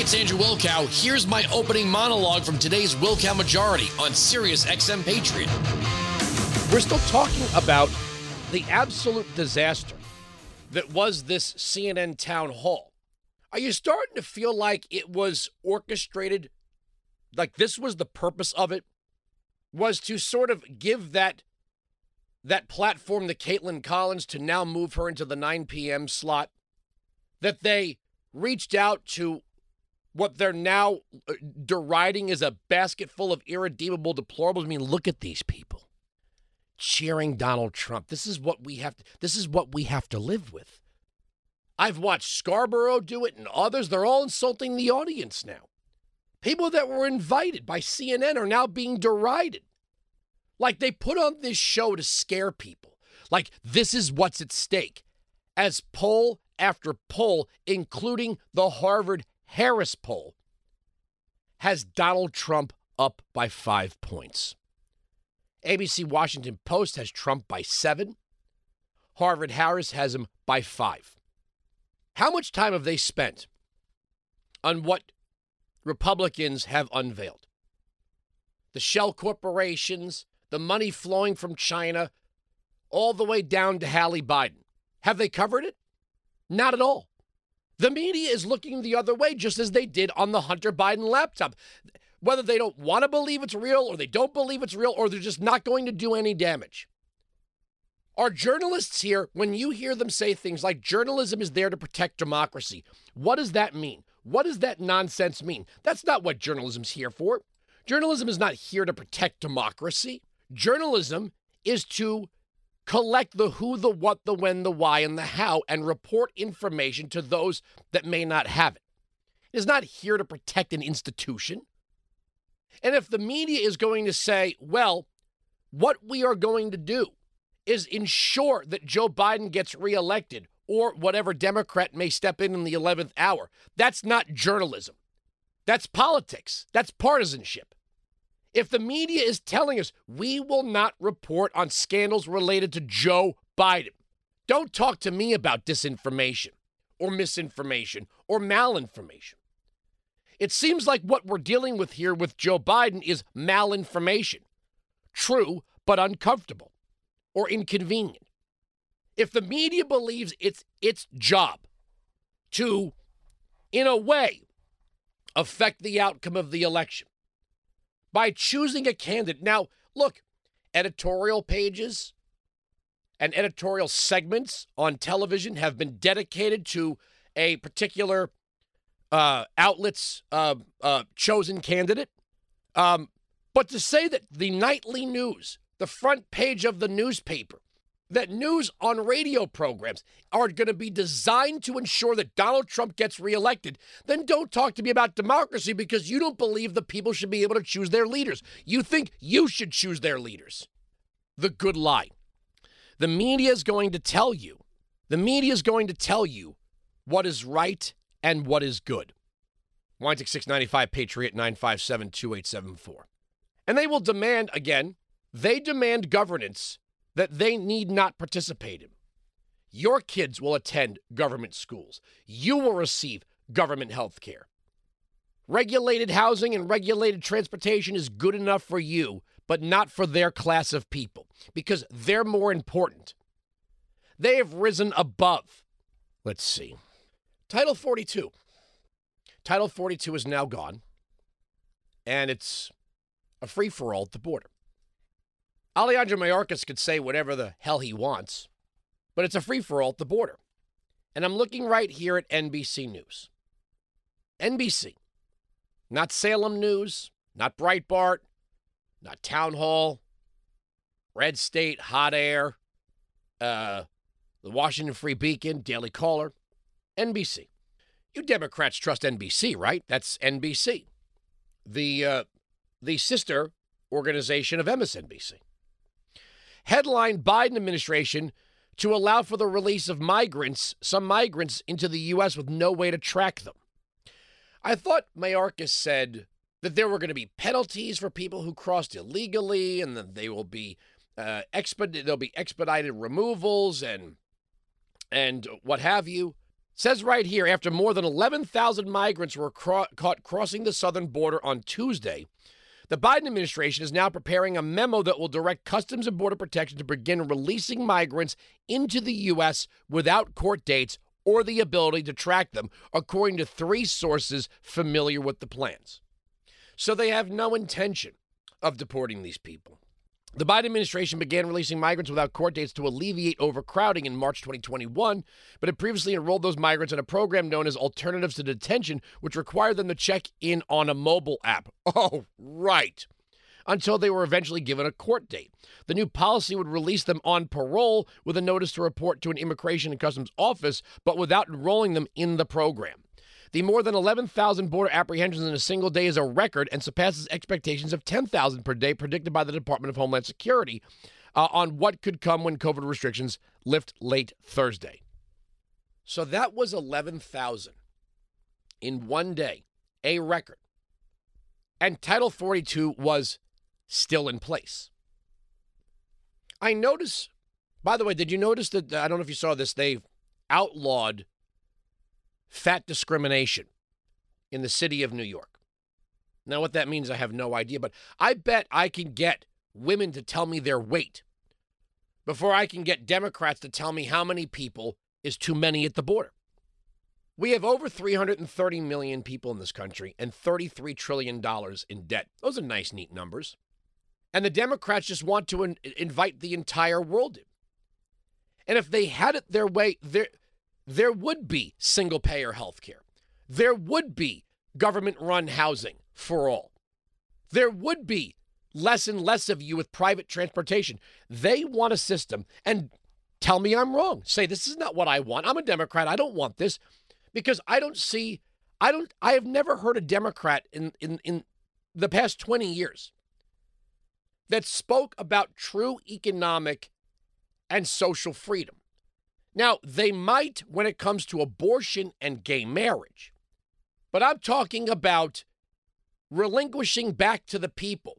It's Andrew Wilkow. Here's my opening monologue from today's Wilkow Majority on Sirius XM Patriot. We're still talking about the absolute disaster that was this CNN town hall. Are you starting to feel like it was orchestrated? Like this was the purpose of it? Was to sort of give that that platform to Kaitlan Collins to now move her into the 9 p.m. slot? That they reached out to what they're now uh, deriding is a basket full of irredeemable deplorables. I mean, look at these people cheering Donald Trump. This is what we have to, this is what we have to live with. I've watched Scarborough do it and others. They're all insulting the audience now. People that were invited by CNN are now being derided. Like they put on this show to scare people. Like this is what's at stake. As poll after poll, including the Harvard Harris poll, has Donald Trump up by five points. ABC Washington Post has Trump by seven. Harvard Harris has him by five. How much time have they spent on what Republicans have unveiled? The shell corporations, the money flowing from China, all the way down to Hallie Biden. Have they covered it? Not at all. The media is looking the other way, just as they did on the Hunter Biden laptop. Whether they don't want to believe it's real or they don't believe it's real or they're just not going to do any damage. Our journalists here, when you hear them say things like journalism is there to protect democracy, what does that mean? What does that nonsense mean? That's not what journalism's here for. Journalism is not here to protect democracy. Journalism is to collect the who, the what, the when, the why, and the how, and report information to those that may not have it. It is not here to protect an institution. And if the media is going to say, well, what we are going to do is ensure that Joe Biden gets reelected or whatever Democrat may step in in the 11th hour, that's not journalism. That's politics. That's partisanship. If the media is telling us we will not report on scandals related to Joe Biden, don't talk to me about disinformation or misinformation or malinformation. It seems like what we're dealing with here with Joe Biden is malinformation. True, but uncomfortable or inconvenient. If the media believes it's its job to, in a way, affect the outcome of the election by choosing a candidate. Now, look, editorial pages and editorial segments on television have been dedicated to a particular uh, outlet's uh, uh, chosen candidate. Um, but to say that the nightly news, the front page of the newspaper, that news on radio programs are going to be designed to ensure that Donald Trump gets reelected, then don't talk to me about democracy because you don't believe the people should be able to choose their leaders. You think you should choose their leaders. The good lie. The media is going to tell you, the media is going to tell you what is right and what is good. Weinzig 695 Patriot 957 2874. And they will demand, again, they demand governance that they need not participate in. Your kids will attend government schools. You will receive government health care. Regulated housing and regulated transportation is good enough for you, but not for their class of people because they're more important. They have risen above. Let's see. Title 42. Title 42 is now gone, and it's a free for all at the border. Alejandro Mayorkas could say whatever the hell he wants, but it's a free for all at the border. And I'm looking right here at NBC News. NBC, not Salem News, not Breitbart, not Townhall, Red State, Hot Air, uh, the Washington Free Beacon, Daily Caller, NBC. You Democrats trust NBC, right? That's NBC, the uh, the sister organization of MSNBC. Headline Biden administration to allow for the release of migrants, some migrants into the U.S. with no way to track them. I thought Mayorkas said that there were going to be penalties for people who crossed illegally, and that they will be uh, exped- there'll be expedited removals and and what have you. Says right here after more than 11,000 migrants were cro- caught crossing the southern border on Tuesday, the Biden administration is now preparing a memo that will direct Customs and Border Protection to begin releasing migrants into the U.S. without court dates or the ability to track them, according to three sources familiar with the plans. So they have no intention of deporting these people. The Biden administration began releasing migrants without court dates to alleviate overcrowding in March 2021, but had previously enrolled those migrants in a program known as Alternatives to Detention, which required them to check in on a mobile app. Oh, right. Until they were eventually given a court date. The new policy would release them on parole with a notice to report to an immigration and customs office, but without enrolling them in the program. The more than 11,000 border apprehensions in a single day is a record and surpasses expectations of 10,000 per day predicted by the Department of Homeland Security uh, on what could come when COVID restrictions lift late Thursday. So that was 11,000 in one day, a record. And Title 42 was still in place. I notice, by the way, did you notice that? I don't know if you saw this, they've outlawed fat discrimination in the city of New York. Now, what that means, I have no idea, but I bet I can get women to tell me their weight before I can get Democrats to tell me how many people is too many at the border. We have over 330 million people in this country and $33 trillion in debt. Those are nice, neat numbers. And the Democrats just want to in- invite the entire world in. And if they had it their way, there, there would be single payer health care. There would be government run housing for all. There would be less and less of you with private transportation. They want a system, and tell me I'm wrong. Say, this is not what I want. I'm a Democrat. I don't want this because I don't see, I don't, I have never heard a Democrat in, in, in the past 20 years that spoke about true economic and social freedom. Now, they might when it comes to abortion and gay marriage, but I'm talking about relinquishing back to the people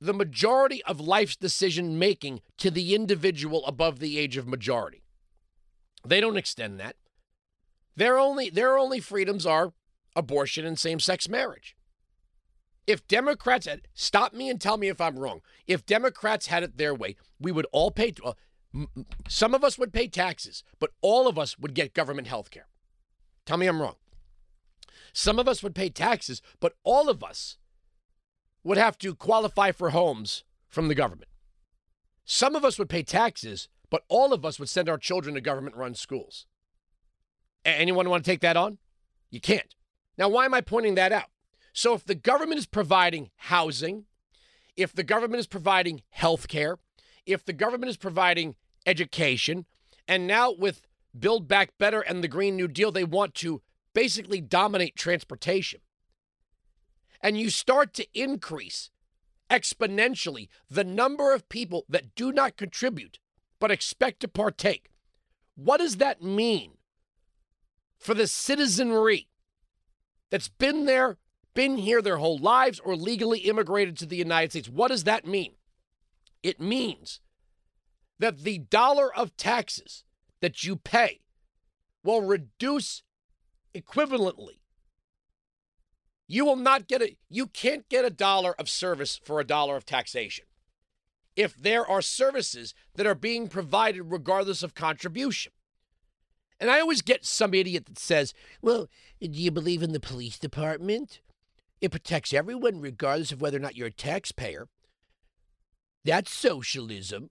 the majority of life's decision making to the individual above the age of majority. They don't extend that. Their only their only freedoms are abortion and same-sex marriage. If Democrats had stop me and tell me if I'm wrong. If Democrats had it their way, we would all pay. Uh, some of us would pay taxes, but all of us would get government health care. Tell me I'm wrong. Some of us would pay taxes, but all of us would have to qualify for homes from the government. Some of us would pay taxes, but all of us would send our children to government run schools. Anyone want to take that on? You can't. Now, why am I pointing that out? So, if the government is providing housing, if the government is providing health care, if the government is providing education, and now with Build Back Better and the Green New Deal, they want to basically dominate transportation. And you start to increase exponentially the number of people that do not contribute but expect to partake. What does that mean for the citizenry that's been there, been here their whole lives, or legally immigrated to the United States? What does that mean? It means that the dollar of taxes that you pay will reduce equivalently. You will not get a you can't get a dollar of service for a dollar of taxation. If there are services that are being provided regardless of contribution. And I always get some idiot that says, "Well, do you believe in the police department? It protects everyone regardless of whether or not you're a taxpayer." That's socialism.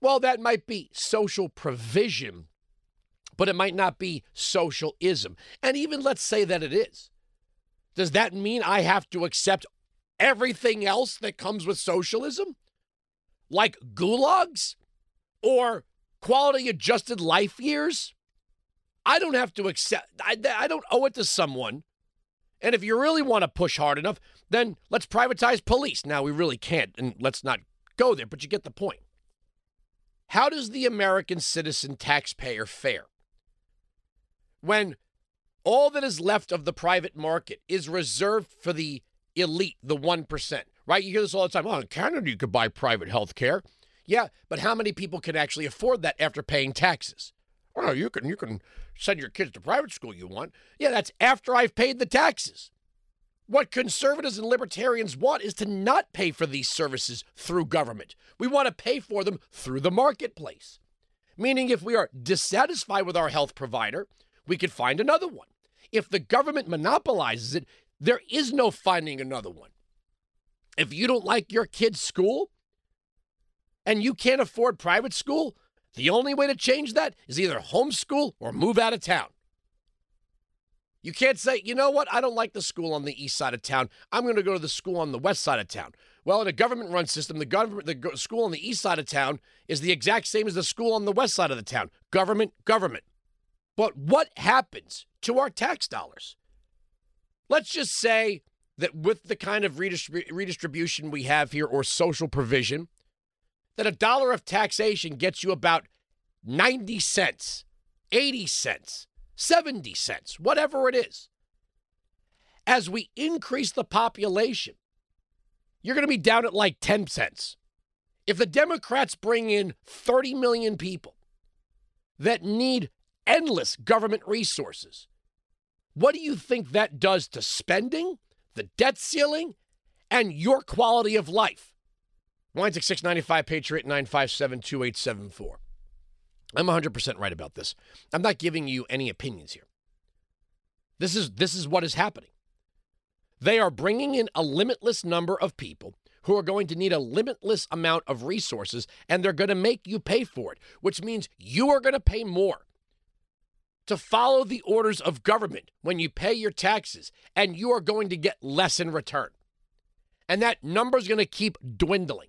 Well, that might be social provision, but it might not be socialism. And even let's say that it is. Does that mean I have to accept everything else that comes with socialism? Like gulags or quality adjusted life years? I don't have to accept, I, I don't owe it to someone. And if you really want to push hard enough, then let's privatize police. Now, we really can't, and let's not go there, but you get the point. How does the American citizen taxpayer fare when all that is left of the private market is reserved for the elite, the 1%? Right? You hear this all the time. Oh, in Canada, you could buy private health care. Yeah, but how many people can actually afford that after paying taxes? Well, you can you can send your kids to private school you want. Yeah, that's after I've paid the taxes. What conservatives and libertarians want is to not pay for these services through government. We want to pay for them through the marketplace. Meaning, if we are dissatisfied with our health provider, we could find another one. If the government monopolizes it, there is no finding another one. If you don't like your kid's school and you can't afford private school, the only way to change that is either homeschool or move out of town. You can't say, you know what, I don't like the school on the east side of town. I'm going to go to the school on the west side of town. Well, in a government run system, the government the school on the east side of town is the exact same as the school on the west side of the town. Government, government. But what happens to our tax dollars? Let's just say that with the kind of redistribution we have here or social provision, that a dollar of taxation gets you about 90 cents, 80 cents 70 cents, whatever it is. As we increase the population, you're going to be down at like 10 cents. If the Democrats bring in 30 million people that need endless government resources, what do you think that does to spending, the debt ceiling, and your quality of life? Wines 695 Patriot 957 2874. I'm 100% right about this. I'm not giving you any opinions here. This is this is what is happening. They are bringing in a limitless number of people who are going to need a limitless amount of resources and they're going to make you pay for it, which means you are going to pay more to follow the orders of government when you pay your taxes and you are going to get less in return. And that number is going to keep dwindling.